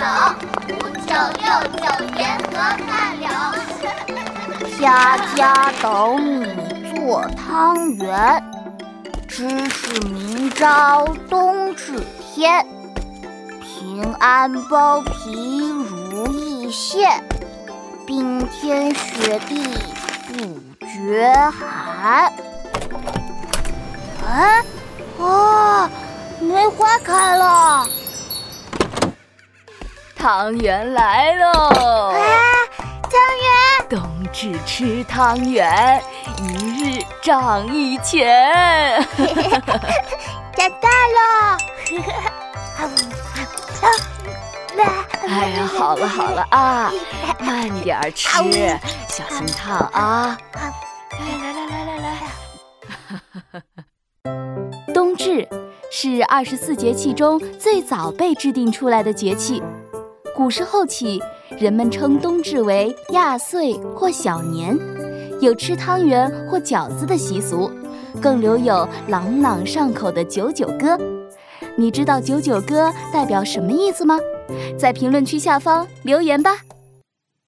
五九六九沿河看柳。家家等你做汤圆，知识明朝冬至天，平安包皮如意馅，冰天雪地不觉寒。哎，哇，梅花开了！汤圆来喽！啊，汤圆！冬至吃汤圆，一日长一钱。长大了！哎呀，好了好了啊，慢点吃，小心烫啊！来来来来来。冬至是二十四节气中最早被制定出来的节气。古时候起，人们称冬至为亚岁或小年，有吃汤圆或饺子的习俗，更留有朗朗上口的九九歌。你知道九九歌代表什么意思吗？在评论区下方留言吧。